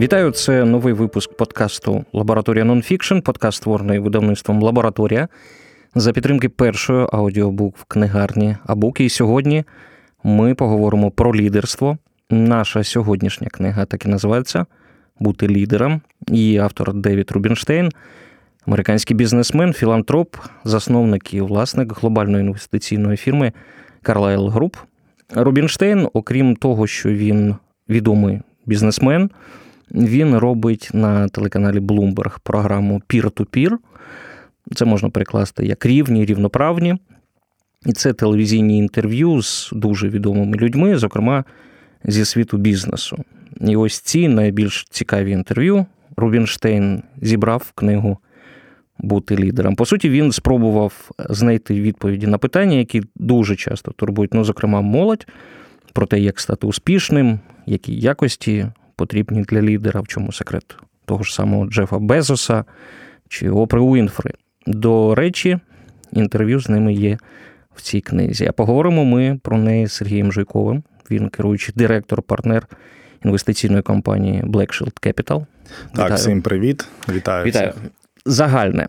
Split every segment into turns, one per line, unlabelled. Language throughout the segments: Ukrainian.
Вітаю, це новий випуск подкасту Лабораторія Нонфікшн, подкаст створений видавництвом Лабораторія за підтримки першої аудіобук в книгарні Абук. І сьогодні ми поговоримо про лідерство. Наша сьогоднішня книга так і називається Бути лідером. Її автор Девід Рубінштейн, американський бізнесмен, філантроп, засновник і власник глобальної інвестиційної фірми Carlyle Group. Рубінштейн, окрім того, що він відомий бізнесмен, він робить на телеканалі Bloomberg програму Peer-to-Peer. Це можна перекласти як рівні, рівноправні. І це телевізійні інтерв'ю з дуже відомими людьми, зокрема зі світу бізнесу. І ось ці найбільш цікаві інтерв'ю Рубінштейн зібрав книгу Бути лідером. По суті, він спробував знайти відповіді на питання, які дуже часто турбують, ну, зокрема, молодь, про те, як стати успішним, які якості потрібні для лідера, в чому секрет того ж самого Джефа Безоса чи Опри Уінфри. До речі, інтерв'ю з ними є в цій книзі. А поговоримо ми про неї з Сергієм Жуйковим. Він керуючий директор, партнер інвестиційної компанії Black Shield Capital.
Так, всім привіт. Вітаю.
Вітаю. Загальне.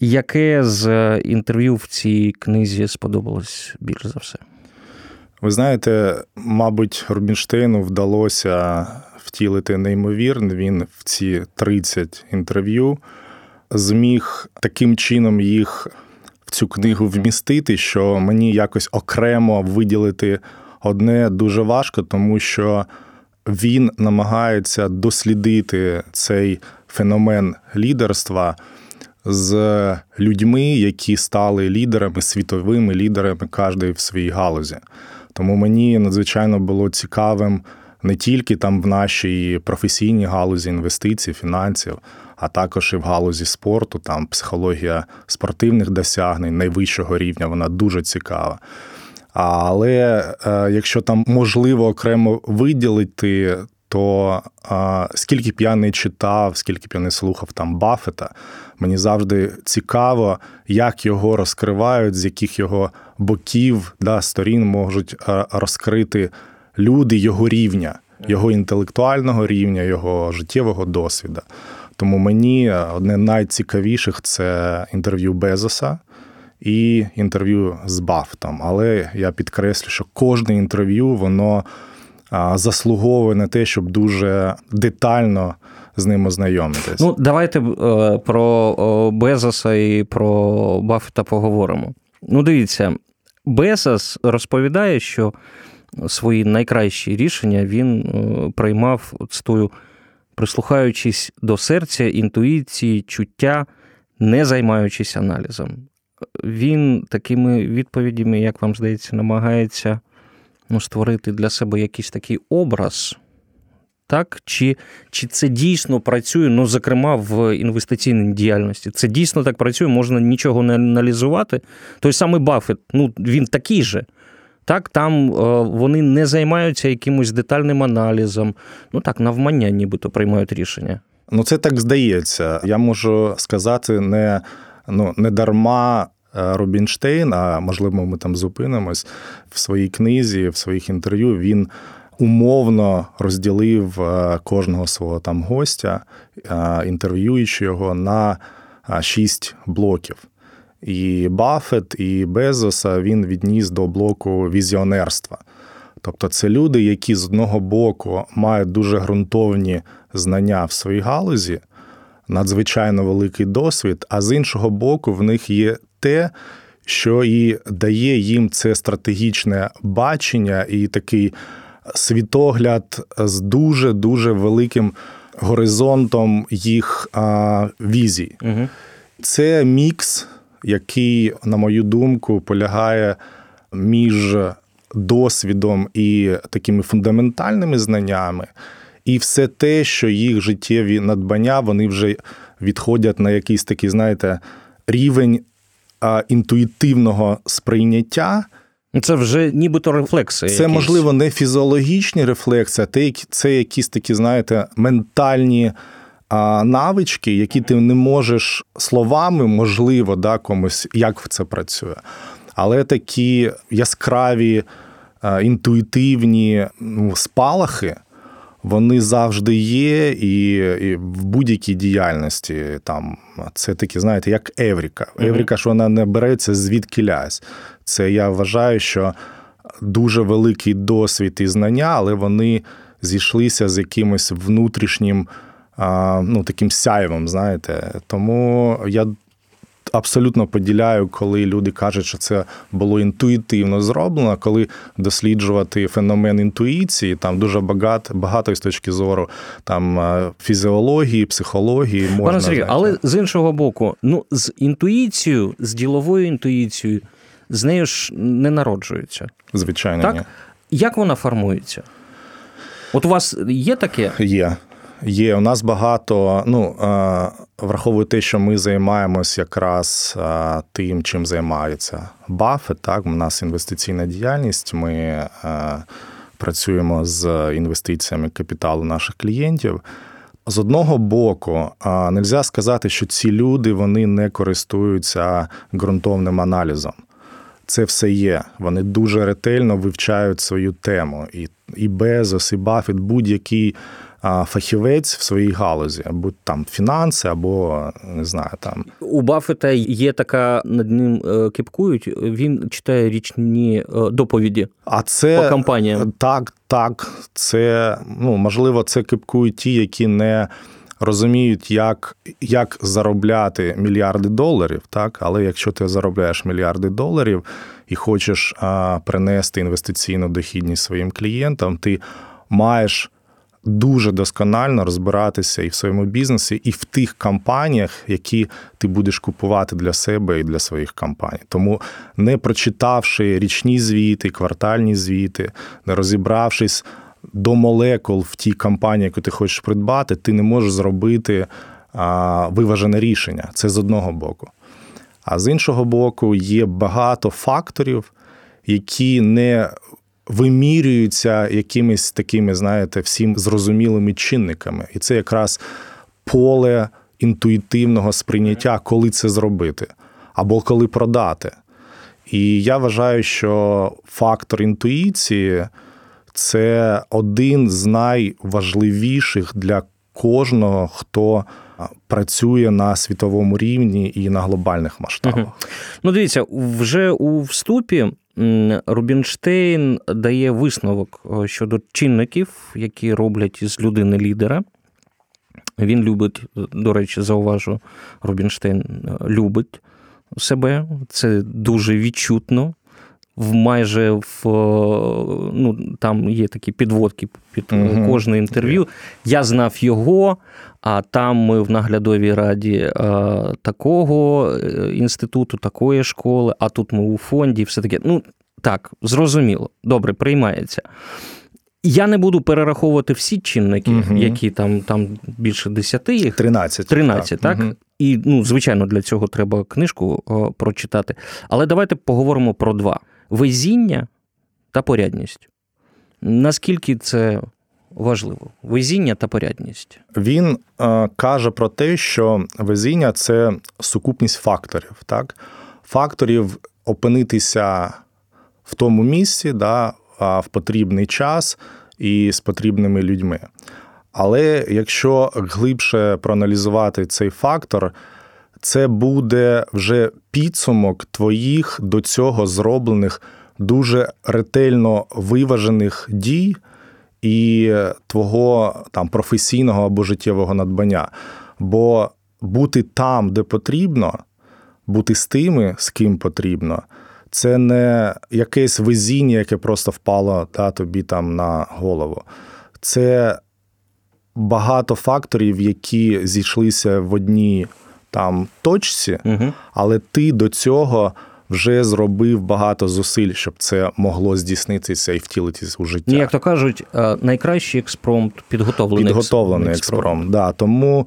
Яке з інтерв'ю в цій книзі сподобалось більш за все?
Ви знаєте, мабуть, Рубінштейну вдалося втілити неймовірне. Він в ці 30 інтерв'ю зміг таким чином їх в цю книгу вмістити, що мені якось окремо виділити одне дуже важко, тому що він намагається дослідити цей феномен лідерства з людьми, які стали лідерами, світовими лідерами, кожний в своїй галузі. Тому мені надзвичайно було цікавим не тільки там в нашій професійній галузі інвестицій, фінансів, а також і в галузі спорту, там психологія спортивних досягнень найвищого рівня, вона дуже цікава. Але е, якщо там можливо окремо виділити, то а, скільки б я не читав, скільки б я не слухав там Баффета, мені завжди цікаво, як його розкривають, з яких його боків да, сторін можуть розкрити люди його рівня, його інтелектуального рівня, його життєвого досвіду. Тому мені одне найцікавіших це інтерв'ю Безоса. І інтерв'ю з Бафтом. Але я підкреслю, що кожне інтерв'ю воно заслуговує на те, щоб дуже детально з ним ознайомитись.
Ну, давайте е, про Безоса і про Баффета поговоримо. Ну, дивіться, Безос розповідає, що свої найкращі рішення він е, приймав тою, прислухаючись до серця, інтуїції, чуття, не займаючись аналізом. Він такими відповідями, як вам здається, намагається ну, створити для себе якийсь такий образ. Так? Чи чи це дійсно працює, ну, зокрема, в інвестиційній діяльності? Це дійсно так працює, можна нічого не аналізувати. Той самий Баффет, ну, він такий же. Так, Там е, вони не займаються якимось детальним аналізом. Ну так, навмання нібито приймають рішення.
Ну, це так здається. Я можу сказати, не, ну, не дарма Е, Рубінштейн, а можливо, ми там зупинимось в своїй книзі, в своїх інтерв'ю. Він умовно розділив е, кожного свого там гостя, інтерв'юючи його на шість блоків. І Баффет, і Безоса він відніс до блоку візіонерства. Тобто це люди, які з одного боку мають дуже ґрунтовні знання в своїй галузі, надзвичайно великий досвід, а з іншого боку, в них є те, що і дає їм це стратегічне бачення і такий світогляд з дуже дуже великим горизонтом їх а, візій. Угу. Це мікс, який, на мою думку, полягає між досвідом і такими фундаментальними знаннями, і все те, що їх життєві надбання, вони вже відходять на якийсь такий, знаєте, рівень інтуїтивного сприйняття.
Це вже нібито рефлекси.
Це, якісь. можливо, не фізіологічні рефлекси, а це якісь такі, знаєте, ментальні навички, які ти не можеш словами, можливо, да, комусь, як це працює. Але такі яскраві, інтуїтивні ну, спалахи, вони завжди є, і, і в будь-якій діяльності там це такі, знаєте, як Евріка. Евріка, що вона не береться звідки лясь. Це я вважаю, що дуже великий досвід і знання, але вони зійшлися з якимось внутрішнім ну, таким сяйвом, знаєте. Тому я абсолютно поділяю, коли люди кажуть, що це було інтуїтивно зроблено, коли досліджувати феномен інтуїції, там дуже багато багато з точки зору там фізіології, психології можна.
Пане Сергію, але з іншого боку, ну з інтуїцією, з діловою інтуїцією, з нею ж не народжується.
Звичайно,
так?
Ні.
Як вона формується? От у вас є таке?
Є. Є у нас багато. Ну враховує те, що ми займаємось якраз тим, чим займається Баффет, Так, у нас інвестиційна діяльність. Ми працюємо з інвестиціями капіталу наших клієнтів. З одного боку, не можна сказати, що ці люди вони не користуються ґрунтовним аналізом. Це все є. Вони дуже ретельно вивчають свою тему. І і Безос, і Баффет, будь-який фахівець в своїй галузі, або там фінанси, або не знаю там.
У Баффета є така над ним е, кипкують. Він читає річні е, доповіді.
А це
по компаніям.
Так, так. Це ну можливо, це кипкують ті, які не. Розуміють, як як заробляти мільярди доларів, так але якщо ти заробляєш мільярди доларів і хочеш а, принести інвестиційну дохідність своїм клієнтам, ти маєш дуже досконально розбиратися і в своєму бізнесі, і в тих компаніях, які ти будеш купувати для себе і для своїх компаній. Тому не прочитавши річні звіти, квартальні звіти, не розібравшись до молекул в тій компанії, яку ти хочеш придбати, ти не можеш зробити виважене рішення. Це з одного боку. А з іншого боку, є багато факторів, які не вимірюються якимись такими, знаєте, всім зрозумілими чинниками. І це якраз поле інтуїтивного сприйняття, коли це зробити, або коли продати. І я вважаю, що фактор інтуїції це один з найважливіших для кожного, хто працює на світовому рівні і на глобальних масштабах. Угу.
Ну, дивіться, вже у вступі Рубінштейн дає висновок е, щодо чинників, які роблять із людини лідера. Він любить, до речі, зауважу, Рубінштейн е, любить себе. Це дуже відчутно. В майже в ну там є такі підводки під угу. кожне інтерв'ю. Я знав його, а там ми в наглядовій раді такого е, інституту, такої школи, а тут ми у фонді, все таке. Ну так, зрозуміло, добре, приймається. Я не буду перераховувати всі чинники, угу. які там там більше десяти їх.
13.
13, так? так? Угу. І, ну, звичайно, для цього треба книжку о, прочитати. Але давайте поговоримо про два везіння та порядність. Наскільки це важливо? Везіння та порядність?
Він е, каже про те, що везіння це сукупність факторів. Так? Факторів опинитися в тому місці, да, в потрібний час і з потрібними людьми. Але якщо глибше проаналізувати цей фактор, це буде вже підсумок твоїх до цього зроблених дуже ретельно виважених дій і твого там професійного або життєвого надбання. Бо бути там, де потрібно, бути з тими, з ким потрібно, це не якесь везіння, яке просто впало та, тобі там на голову. Це багато факторів, які зійшлися в одній там точці, угу. але ти до цього. Вже зробив багато зусиль, щоб це могло здійснитися і втілитися у життя.
Як то кажуть, е, найкращий експромт підготовлений
підготовлений експромт. експромт. Да, Тому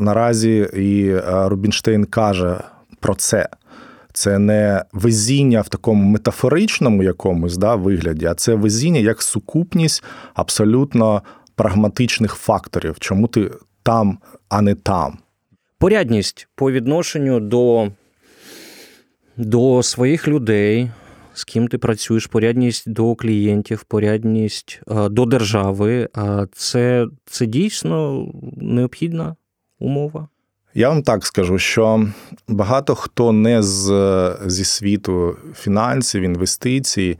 наразі і е, Рубінштейн каже про це. Це не везіння в такому метафоричному якомусь да, вигляді, а це везіння як сукупність абсолютно прагматичних факторів, чому ти там, а не там.
Порядність по відношенню до, до своїх людей, з ким ти працюєш, порядність до клієнтів, порядність до держави. Це, Це дійсно необхідна умова.
Я вам так скажу, що багато хто не з, зі світу фінансів, інвестицій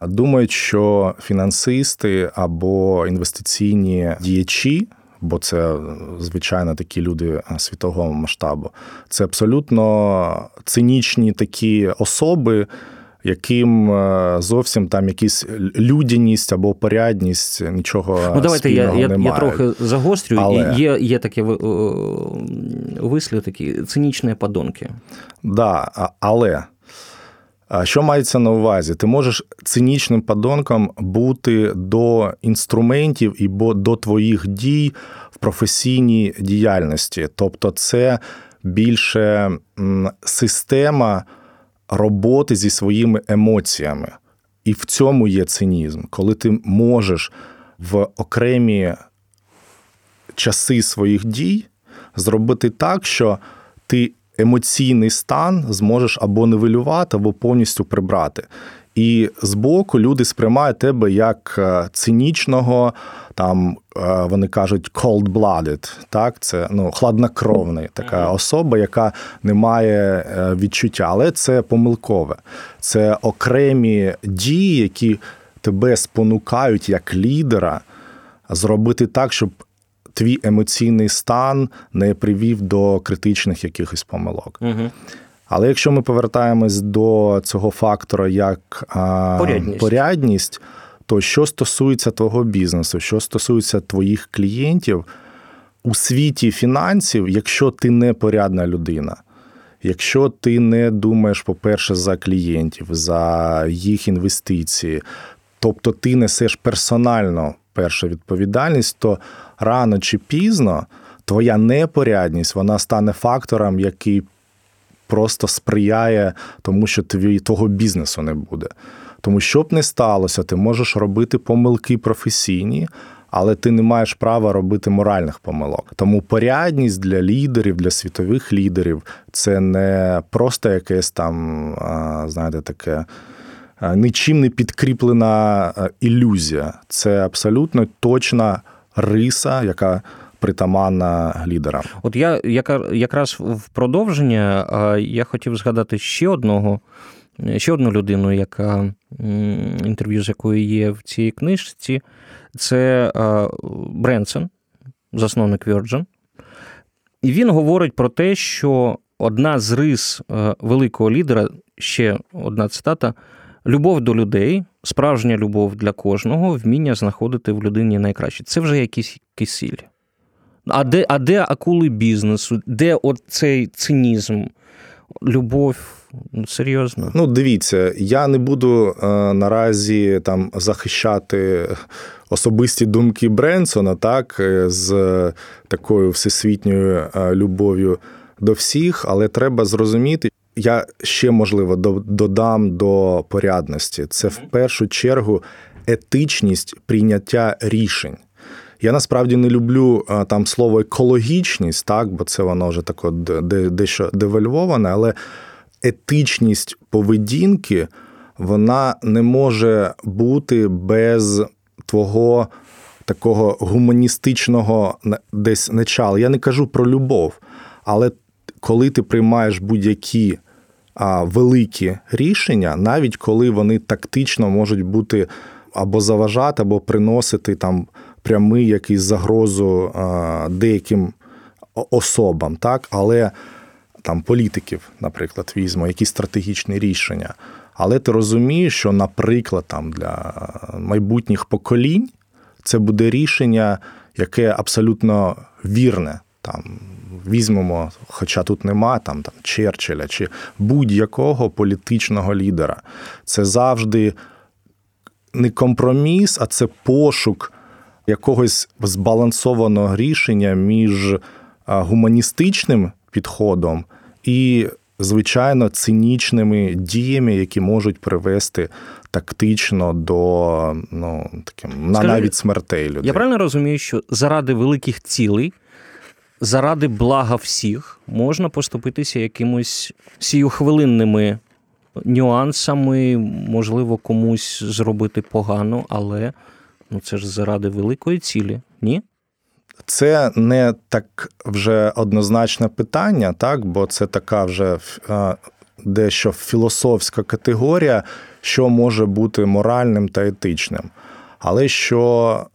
думають, що фінансисти або інвестиційні діячі, бо це звичайно такі люди світового масштабу, це абсолютно цинічні такі особи яким е, зовсім там якісь людяність або порядність нічого
ну, давайте
спільного
я, я, я трохи загострю.
Але...
Є є таке вислів, такі цинічні подонки.
Да, але що мається на увазі? Ти можеш цинічним подонком бути до інструментів і до твоїх дій в професійній діяльності. Тобто, це більше система роботи зі своїми емоціями. І в цьому є цинізм, коли ти можеш в окремі часи своїх дій зробити так, що ти емоційний стан зможеш або нивелювати, або повністю прибрати. І збоку люди сприймають тебе як е, цинічного, там е, вони кажуть cold-blooded, так це ну хладнокровний така особа, яка не має е, відчуття, але це помилкове. Це окремі дії, які тебе спонукають як лідера зробити так, щоб твій емоційний стан не привів до критичних якихось помилок. Угу. Але якщо ми повертаємось до цього фактора як порядність. порядність, то що стосується твого бізнесу, що стосується твоїх клієнтів у світі фінансів, якщо ти не порядна людина, якщо ти не думаєш, по-перше, за клієнтів, за їх інвестиції, тобто ти несеш персонально першу відповідальність, то рано чи пізно твоя непорядність вона стане фактором, який просто сприяє тому, що твій того бізнесу не буде. Тому що б не сталося, ти можеш робити помилки професійні, але ти не маєш права робити моральних помилок. Тому порядність для лідерів, для світових лідерів це не просто якесь там, знаєте, таке. Нічим не підкріплена ілюзія. Це абсолютно точна риса, яка притаманна лідера.
От я якраз в продовження я хотів згадати ще одного, ще одну людину, яка інтерв'ю з якою є в цій книжці. Це Бренсон, засновник Virgin. І він говорить про те, що одна з рис великого лідера, ще одна цитата. Любов до людей, справжня любов для кожного, вміння знаходити в людині найкраще. Це вже якийсь кисіль. А де а де акули бізнесу? Де цей цинізм, любов? Ну, серйозно?
Ну, дивіться, я не буду е, наразі там захищати особисті думки Бренсона, так, е, з такою всесвітньою е, любов'ю до всіх, але треба зрозуміти. Я ще можливо додам до порядності. Це в першу чергу етичність прийняття рішень. Я насправді не люблю там слово екологічність, так, бо це воно вже таке дещо девальвоване, але етичність поведінки вона не може бути без твого такого гуманістичного десь начала. Я не кажу про любов, але коли ти приймаєш будь-які великі рішення, навіть коли вони тактично можуть бути або заважати, або приносити там прямий якийсь загрозу деяким особам, так, але там політиків, наприклад, візьмо, якісь стратегічні рішення. Але ти розумієш, що, наприклад, там для майбутніх поколінь це буде рішення, яке абсолютно вірне. Там Візьмемо, хоча тут нема там там Черчилля чи будь-якого політичного лідера. Це завжди не компроміс, а це пошук якогось збалансованого рішення між гуманістичним підходом і, звичайно, цинічними діями, які можуть привести тактично до ну таким Скажи, навіть смертей людей.
Я правильно розумію, що заради великих цілей. Заради блага всіх можна поступитися якимось сіюхвилинними нюансами, можливо, комусь зробити погано, але ну, це ж заради великої цілі, ні?
Це не так вже однозначне питання, так, бо це така вже дещо філософська категорія, що може бути моральним та етичним. Але що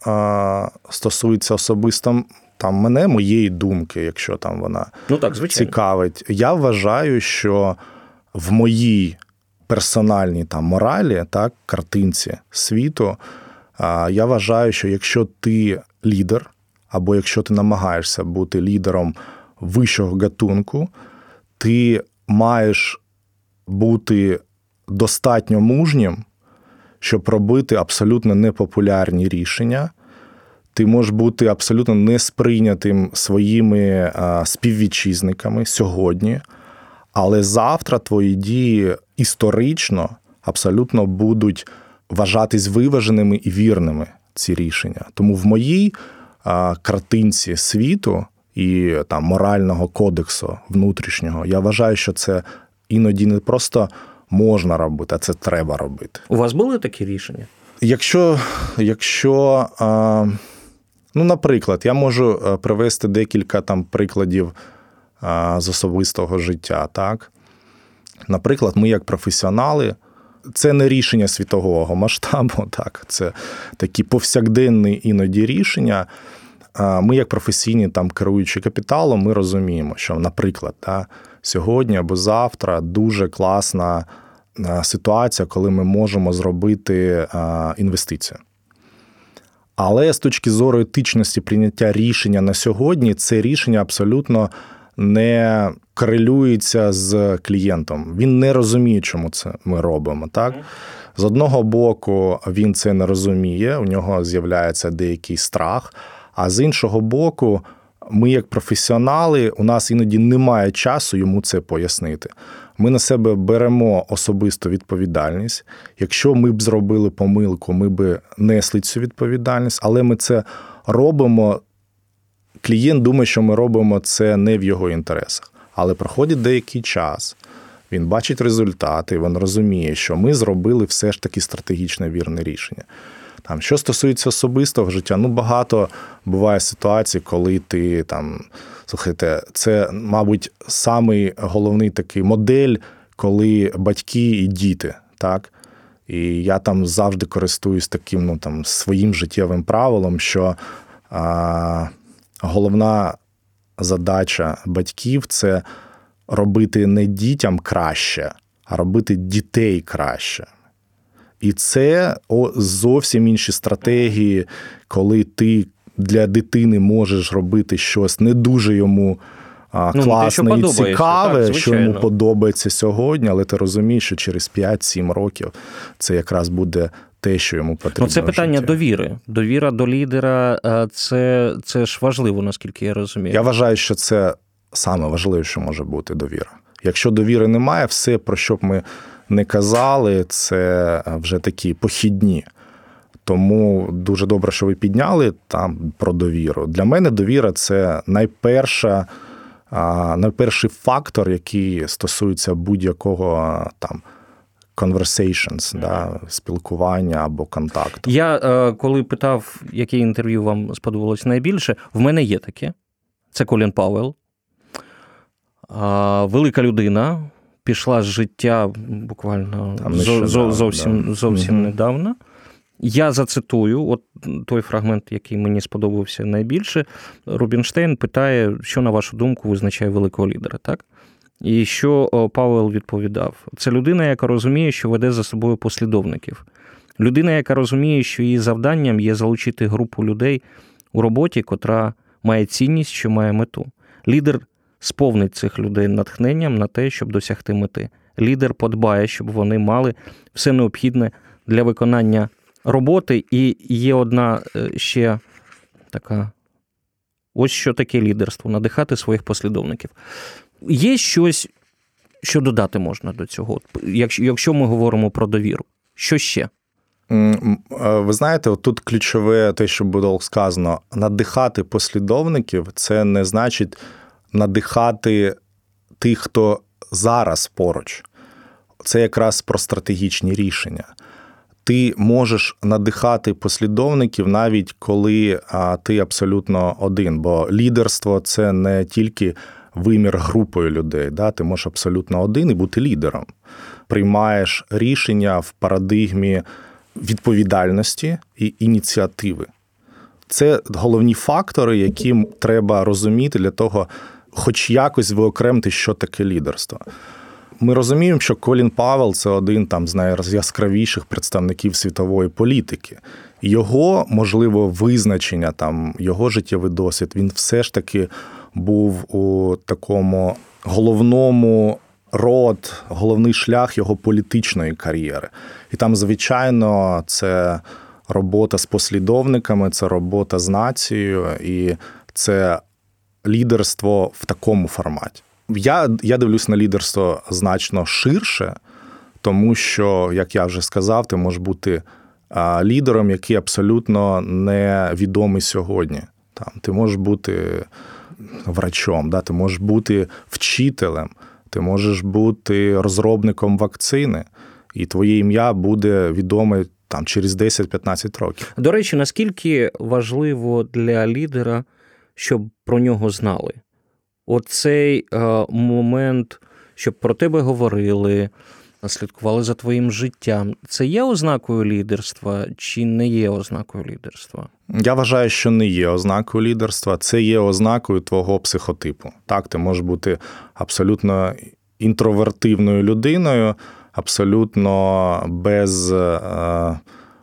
стосується особисто там мене, моєї думки, якщо там вона
ну, так,
цікавить, я вважаю, що в моїй персональній там моралі, так, картинці світу, я вважаю, що якщо ти лідер, або якщо ти намагаєшся бути лідером вищого гатунку, ти маєш бути достатньо мужнім, щоб робити абсолютно непопулярні рішення. Ти можеш бути абсолютно несприйнятим своїми співвітчизниками сьогодні, але завтра твої дії історично абсолютно будуть вважатись виваженими і вірними ці рішення. Тому в моїй картинці світу і там морального кодексу внутрішнього я вважаю, що це іноді не просто можна робити, а це треба робити.
У вас були такі рішення?
Якщо, якщо ну, наприклад, я можу привести декілька там прикладів з особистого життя. так. Наприклад, ми, як професіонали, це не рішення світового масштабу, так, це такі повсякденні іноді рішення. Ми, як професійні там керуючі капіталом, ми розуміємо, що, наприклад, та, сьогодні або завтра дуже класна ситуація, коли ми можемо зробити інвестицію. Але з точки зору етичності прийняття рішення на сьогодні, це рішення абсолютно не корелюється з клієнтом. Він не розуміє, чому це ми робимо. Так з одного боку, він це не розуміє, у нього з'являється деякий страх. А з іншого боку, ми, як професіонали, у нас іноді немає часу йому це пояснити. Ми на себе беремо особисту відповідальність. Якщо ми б зробили помилку, ми б несли цю відповідальність, але ми це робимо. Клієнт думає, що ми робимо це не в його інтересах. Але проходить деякий час, він бачить результати, він розуміє, що ми зробили все ж таки стратегічне вірне рішення. Там, Що стосується особистого життя, ну багато буває ситуацій, коли ти там слухайте, це, мабуть, самий головний такий модель, коли батьки і діти, так. І я там завжди користуюсь таким ну, там, своїм життєвим правилом, що а, головна задача батьків це робити не дітям краще, а робити дітей краще. І це зовсім інші стратегії, коли ти для дитини можеш робити щось не дуже йому ну, класне і цікаве, так, що йому подобається сьогодні, але ти розумієш, що через 5-7 років це якраз буде. Те, що йому потрібно.
Ну, це питання
життя.
довіри. Довіра до лідера це це ж важливо, наскільки я розумію.
Я вважаю, що це саме важливе, що може бути довіра. Якщо довіри немає, все, про що б ми не казали, це вже такі похідні. Тому дуже добре, що ви підняли там про довіру. Для мене довіра це найперша, найперший фактор, який стосується будь-якого там. Conversations, да, спілкування або контакту.
Я е, коли питав, яке інтерв'ю вам сподобалось найбільше, в мене є таке. Це Колін Пауелл. Велика людина, пішла з життя буквально зовсім да. зовсім угу. недавно. Я зацитую, от той фрагмент, який мені сподобався найбільше. Рубінштейн питає, що, на вашу думку, визначає великого лідера, так? І що Пауел відповідав? Це людина, яка розуміє, що веде за собою послідовників. Людина, яка розуміє, що її завданням є залучити групу людей у роботі, котра має цінність, що має мету. Лідер сповнить цих людей натхненням на те, щоб досягти мети. Лідер подбає, щоб вони мали все необхідне для виконання роботи. І є одна е, ще така. Ось що таке лідерство надихати своїх послідовників. Є щось, що додати можна до цього, якщо ми говоримо про довіру. Що ще?
Ви знаєте, тут ключове те, що було сказано: надихати послідовників це не значить надихати тих, хто зараз поруч. це якраз про стратегічні рішення. Ти можеш надихати послідовників навіть коли ти абсолютно один, бо лідерство це не тільки вимір групою людей. Да? Ти можеш абсолютно один і бути лідером. Приймаєш рішення в парадигмі відповідальності і ініціативи. Це головні фактори, які треба розуміти для того, хоч якось виокремити, що таке лідерство. Ми розуміємо, що Колін Павел це один там з найяскравіших представників світової політики. Його можливо визначення, там його життєвий досвід, він все ж таки був у такому головному род, головний шлях його політичної кар'єри. І там, звичайно, це робота з послідовниками, це робота з нацією, і це лідерство в такому форматі. Я я дивлюсь на лідерство значно ширше, тому що, як я вже сказав, ти можеш бути лідером, який абсолютно невідомий сьогодні. Там, Ти можеш бути врачом, да? ти можеш бути вчителем, ти можеш бути розробником вакцини, і твоє ім'я буде відоме там через 10-15 років.
До речі, наскільки важливо для лідера, щоб про нього знали? Оцей е, момент, щоб про тебе говорили, слідкували за твоїм життям. Це є ознакою лідерства чи не є ознакою лідерства?
Я вважаю, що не є ознакою лідерства, це є ознакою твого психотипу. Так, ти можеш бути абсолютно інтровертивною людиною, абсолютно без е,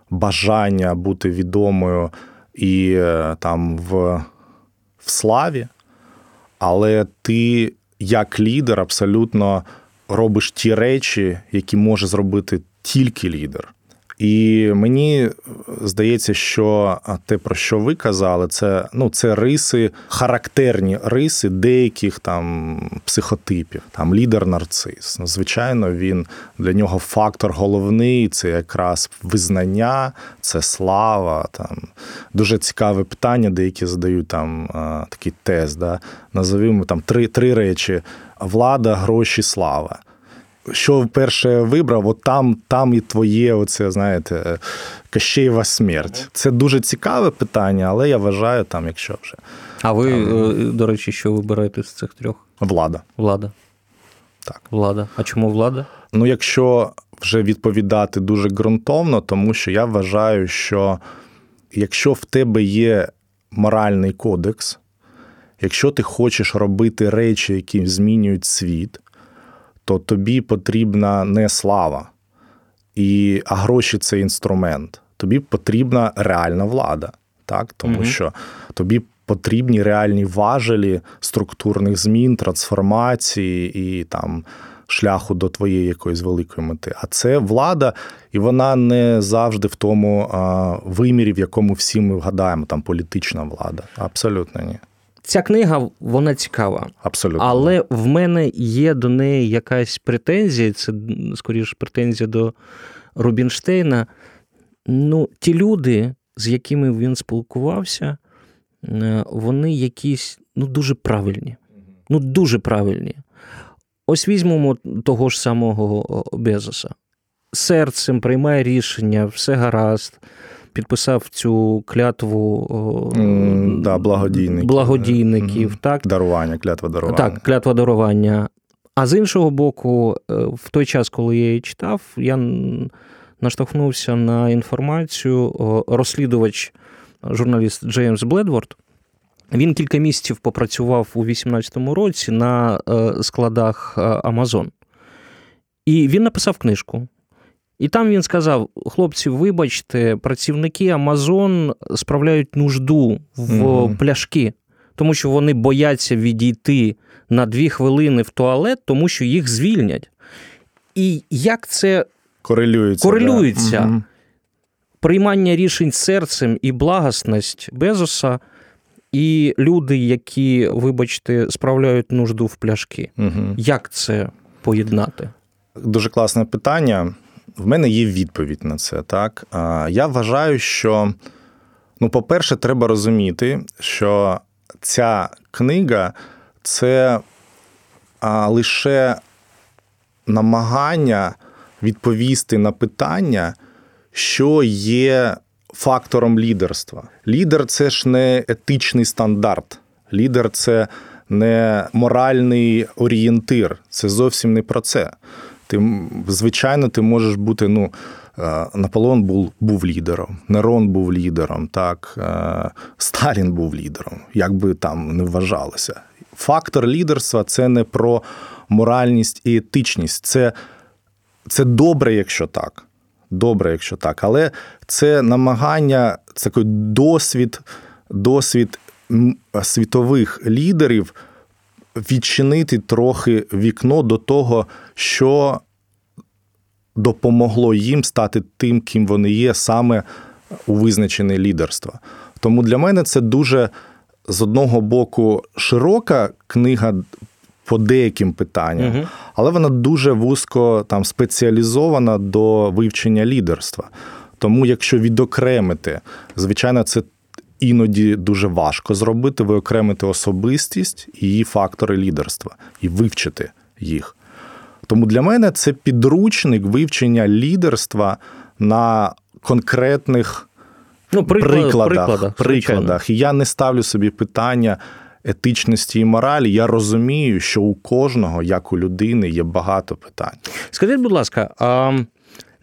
бажання бути відомою і е, там в, в славі, але ти як лідер абсолютно робиш ті речі, які може зробити тільки лідер. І мені здається, що те, про що ви казали, це ну, це риси, характерні риси деяких там психотипів. Там лідер нарцис. Ну, звичайно, він для нього фактор головний це якраз визнання, це слава. Там Дуже цікаве питання, деякі задають там такий тест. Да? Назовімо там три, три речі: влада, гроші, слава що вперше вибрав, от там там і твоє, оце, знаєте, Кащеєва смерть. Це дуже цікаве питання, але я вважаю, там, якщо вже.
А ви, там... Е, до речі, що вибираєте з цих трьох?
Влада.
Влада.
Так.
Влада. А чому влада?
Ну, якщо вже відповідати дуже ґрунтовно, тому що я вважаю, що якщо в тебе є моральний кодекс, якщо ти хочеш робити речі, які змінюють світ, то тобі потрібна не слава, і, а гроші це інструмент. Тобі потрібна реальна влада, так? тому угу. що тобі потрібні реальні важелі структурних змін, трансформації і там. Шляху до твоєї якоїсь великої мети. А це влада, і вона не завжди в тому а, вимірі, в якому всі ми вгадаємо, там політична влада. Абсолютно ні.
Ця книга вона цікава.
Абсолютно.
Але в мене є до неї якась претензія, це скоріше претензія до Рубінштейна. Ну, ті люди, з якими він спілкувався, е, вони якісь ну, дуже правильні. Ну, дуже правильні. Ось візьмемо того ж самого Безоса. Серцем приймає рішення, все гаразд підписав цю клятву
mm, да, благодійників,
благодійників mm-hmm. так?
дарування, клятва дарування.
Так, клятва дарування. А з іншого боку, е, в той час, коли я її читав, я наштовхнувся на інформацію. Розслідувач, журналіст Джеймс Бледворд. Він кілька місяців попрацював у 2018 році на е, складах Амазон. І він написав книжку. І там він сказав: хлопці, вибачте, працівники Амазон справляють нужду в угу. пляшки, тому що вони бояться відійти на дві хвилини в туалет, тому що їх звільнять. І як це
корелюється?
корелюється? Да. Приймання рішень серцем і благосність Безоса, і люди, які, вибачте, справляють нужду в пляшки. Угу. Як це поєднати?
Дуже класне питання в мене є відповідь на це. Так я вважаю, що, ну, по-перше, треба розуміти, що ця книга це лише намагання відповісти на питання, що є фактором лідерства. Лідер це ж не етичний стандарт. Лідер це не моральний орієнтир. Це зовсім не про це. Ти, Звичайно, ти можеш бути. ну, е, Наполеон був був лідером, Нерон був лідером, так, е, Сталін був лідером, як би там не вважалося. Фактор лідерства це не про моральність і етичність. Це, Це добре, якщо так. Добре, якщо так. Але це намагання, це такий досвід, досвід світових лідерів відчинити трохи вікно до того, що допомогло їм стати тим, ким вони є, саме у визначенні лідерства. Тому для мене це дуже з одного боку широка книга по деяким питанням, угу. але вона дуже вузько там спеціалізована до вивчення лідерства. Тому, якщо відокремити, звичайно, це іноді дуже важко зробити, виокремити особистість і її фактори лідерства і вивчити їх. Тому для мене це підручник вивчення лідерства на конкретних ну, приклад, прикладах. прикладах, прикладах. І я не ставлю собі питання етичності і моралі. Я розумію, що у кожного, як у людини, є багато питань.
Скажіть, будь ласка, а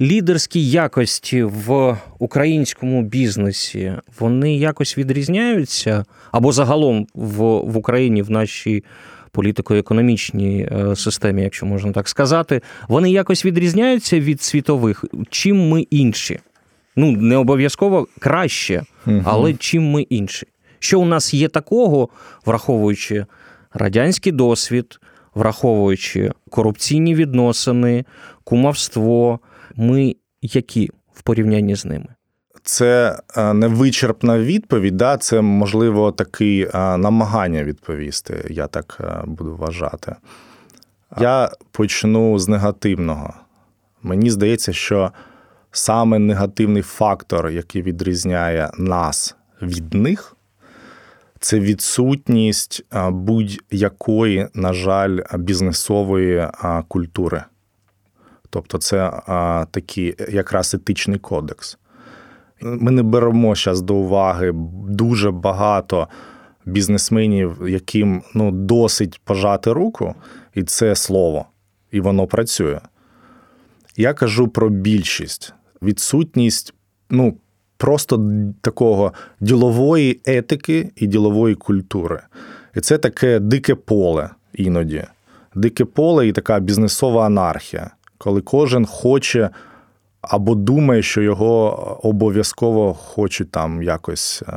лідерські якості в українському бізнесі вони якось відрізняються або загалом в, в Україні в нашій політико-економічній е, системі, якщо можна так сказати, вони якось відрізняються від світових. Чим ми інші? Ну, не обов'язково краще, але чим ми інші? Що у нас є такого, враховуючи радянський досвід, враховуючи корупційні відносини, кумовство, ми які в порівнянні з ними?
Це е, невичерпна відповідь, да? це можливо таке намагання відповісти, я так е, буду вважати. Я почну з негативного. Мені здається, що саме негативний фактор, який відрізняє нас від них, це відсутність будь-якої, на жаль, бізнесової культури. Тобто, це такий якраз етичний кодекс. Ми не беремо зараз до уваги дуже багато бізнесменів, яким ну, досить пожати руку, і це слово, і воно працює. Я кажу про більшість, відсутність ну, просто такого ділової етики і ділової культури. І це таке дике поле іноді. Дике поле і така бізнесова анархія, коли кожен хоче або думає, що його обов'язково хочуть там якось е,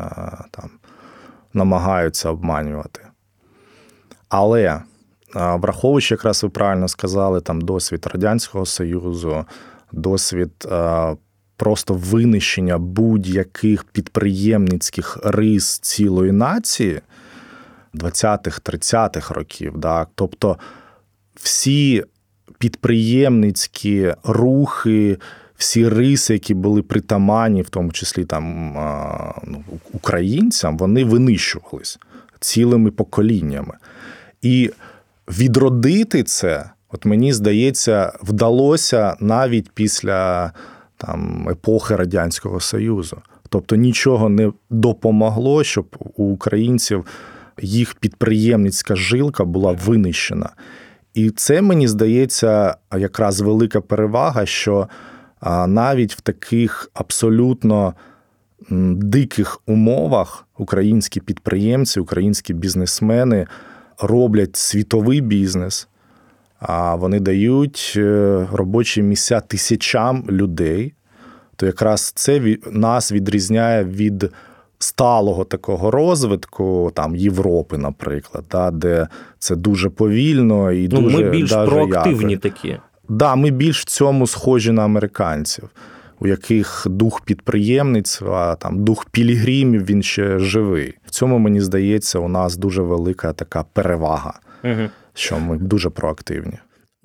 там, намагаються обманювати. Але е, враховуючи, якраз ви правильно сказали, там досвід Радянського Союзу, досвід е, просто винищення будь-яких підприємницьких рис цілої нації 20-х, 30-х років. Да? Тобто всі підприємницькі рухи, всі риси, які були притаманні, в тому числі там ну, українцям, вони винищувались цілими поколіннями. І відродити це, от мені здається, вдалося навіть після там, епохи Радянського Союзу. Тобто нічого не допомогло, щоб у українців їх підприємницька жилка була винищена. І це мені здається якраз велика перевага, що навіть в таких абсолютно диких умовах українські підприємці, українські бізнесмени роблять світовий бізнес, а вони дають е, робочі місця тисячам людей. То якраз це нас відрізняє від сталого такого розвитку, там Європи, наприклад, да, де це дуже повільно і ну, дуже
ми більш проактивні яко. такі.
Да, ми більш в цьому схожі на американців, у яких дух підприємництва, там дух пілігримів він ще живий. В цьому мені здається, у нас дуже велика така перевага, угу. що ми дуже проактивні.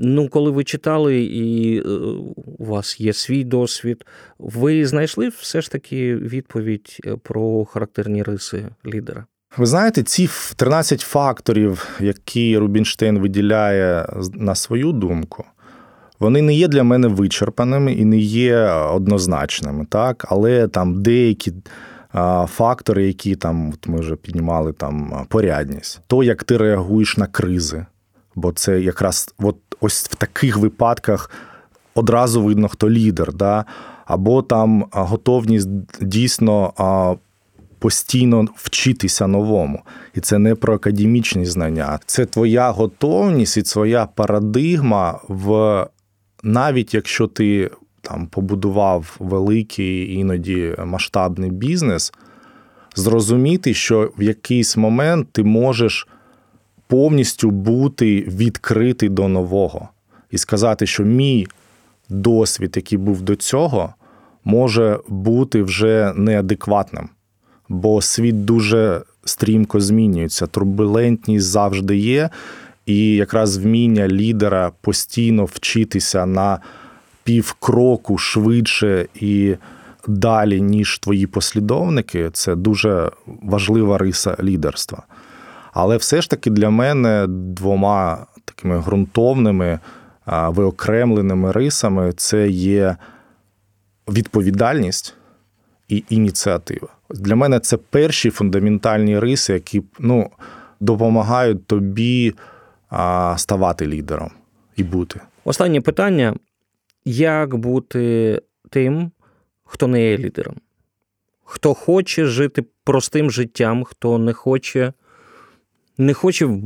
Ну, коли ви читали, і е, у вас є свій досвід, ви знайшли все ж таки відповідь е, про характерні риси лідера?
Ви знаєте, ці 13 факторів, які Рубінштейн виділяє на свою думку, Вони не є для мене вичерпаними і не є однозначними, так? але там деякі фактори, які там, от ми вже піднімали там порядність, то як ти реагуєш на кризи. Бо це якраз от ось в таких випадках одразу видно, хто лідер, да? або там готовність дійсно постійно вчитися новому. І це не про академічні знання, це твоя готовність і твоя парадигма в навіть якщо ти там побудував великий іноді масштабний бізнес, зрозуміти, що в якийсь момент ти можеш повністю бути відкритий до нового і сказати, що мій досвід, який був до цього, може бути вже неадекватним, бо світ дуже стрімко змінюється. Турбулентність завжди є, і якраз вміння лідера постійно вчитися на півкроку швидше і далі, ніж твої послідовники, це дуже важлива риса лідерства. Але все ж таки для мене двома такими ґрунтовними виокремленими рисами це є відповідальність і ініціатива. Для мене це перші фундаментальні риси, які ну, допомагають тобі ставати лідером і бути.
Останнє питання: як бути тим, хто не є лідером? Хто хоче жити простим життям, хто не хоче не хоче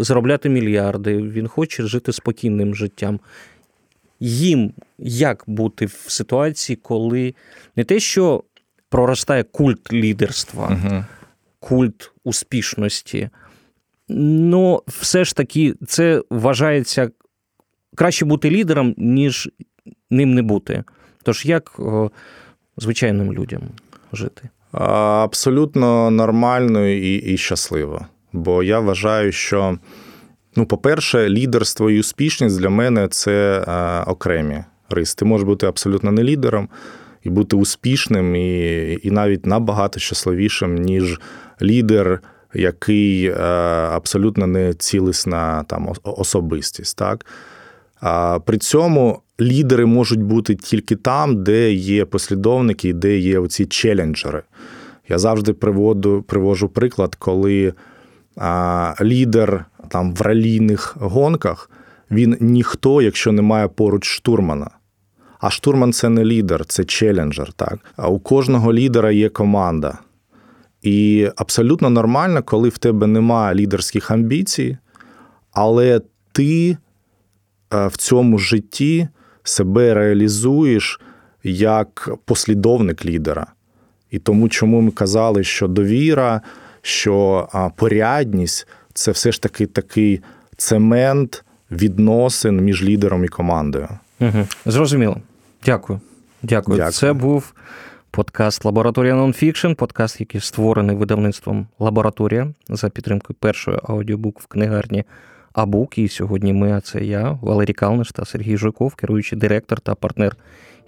заробляти мільярди, він хоче жити спокійним життям. Їм як бути в ситуації, коли не те, що проростає культ лідерства, угу. культ успішності, ну все ж таки це вважається краще бути лідером, ніж ним не бути. Тож як звичайним людям жити?
Абсолютно нормально і, і щасливо. Бо я вважаю, що, ну, по-перше, лідерство і успішність для мене це е, окремі риси. Ти можеш бути абсолютно не лідером і бути успішним, і, і навіть набагато щасливішим, ніж лідер. Який е, абсолютно не цілісна там особистість, так а при цьому лідери можуть бути тільки там, де є послідовники, де є оці челенджери. Я завжди приводу, привожу приклад, коли лідер там в ралійних гонках, він ніхто, якщо немає поруч штурмана. А штурман це не лідер, це челенджер. Так? А у кожного лідера є команда. І абсолютно нормально, коли в тебе немає лідерських амбіцій, але ти е, в цьому житті себе реалізуєш як послідовник лідера. І тому, чому ми казали, що довіра що порядність це все ж таки такий цемент відносин між лідером і командою.
Угу. Зрозуміло. Дякую. Дякую. Дякую. Це був подкаст Лабораторія Нонфікшн, подкаст, який створений видавництвом Лабораторія за підтримкою першої аудіобук в книгарні Абук. І сьогодні ми, а це я, Валерій Калниш та Сергій Жуйков, керуючий директор та партнер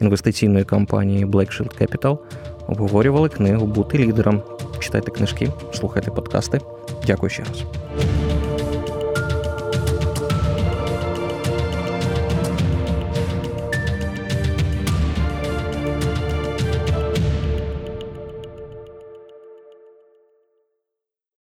інвестиційної компанії Black Shield Capital, обговорювали книгу Бути лідером читайте книжки, слухайте подкасти. Дякую ще раз.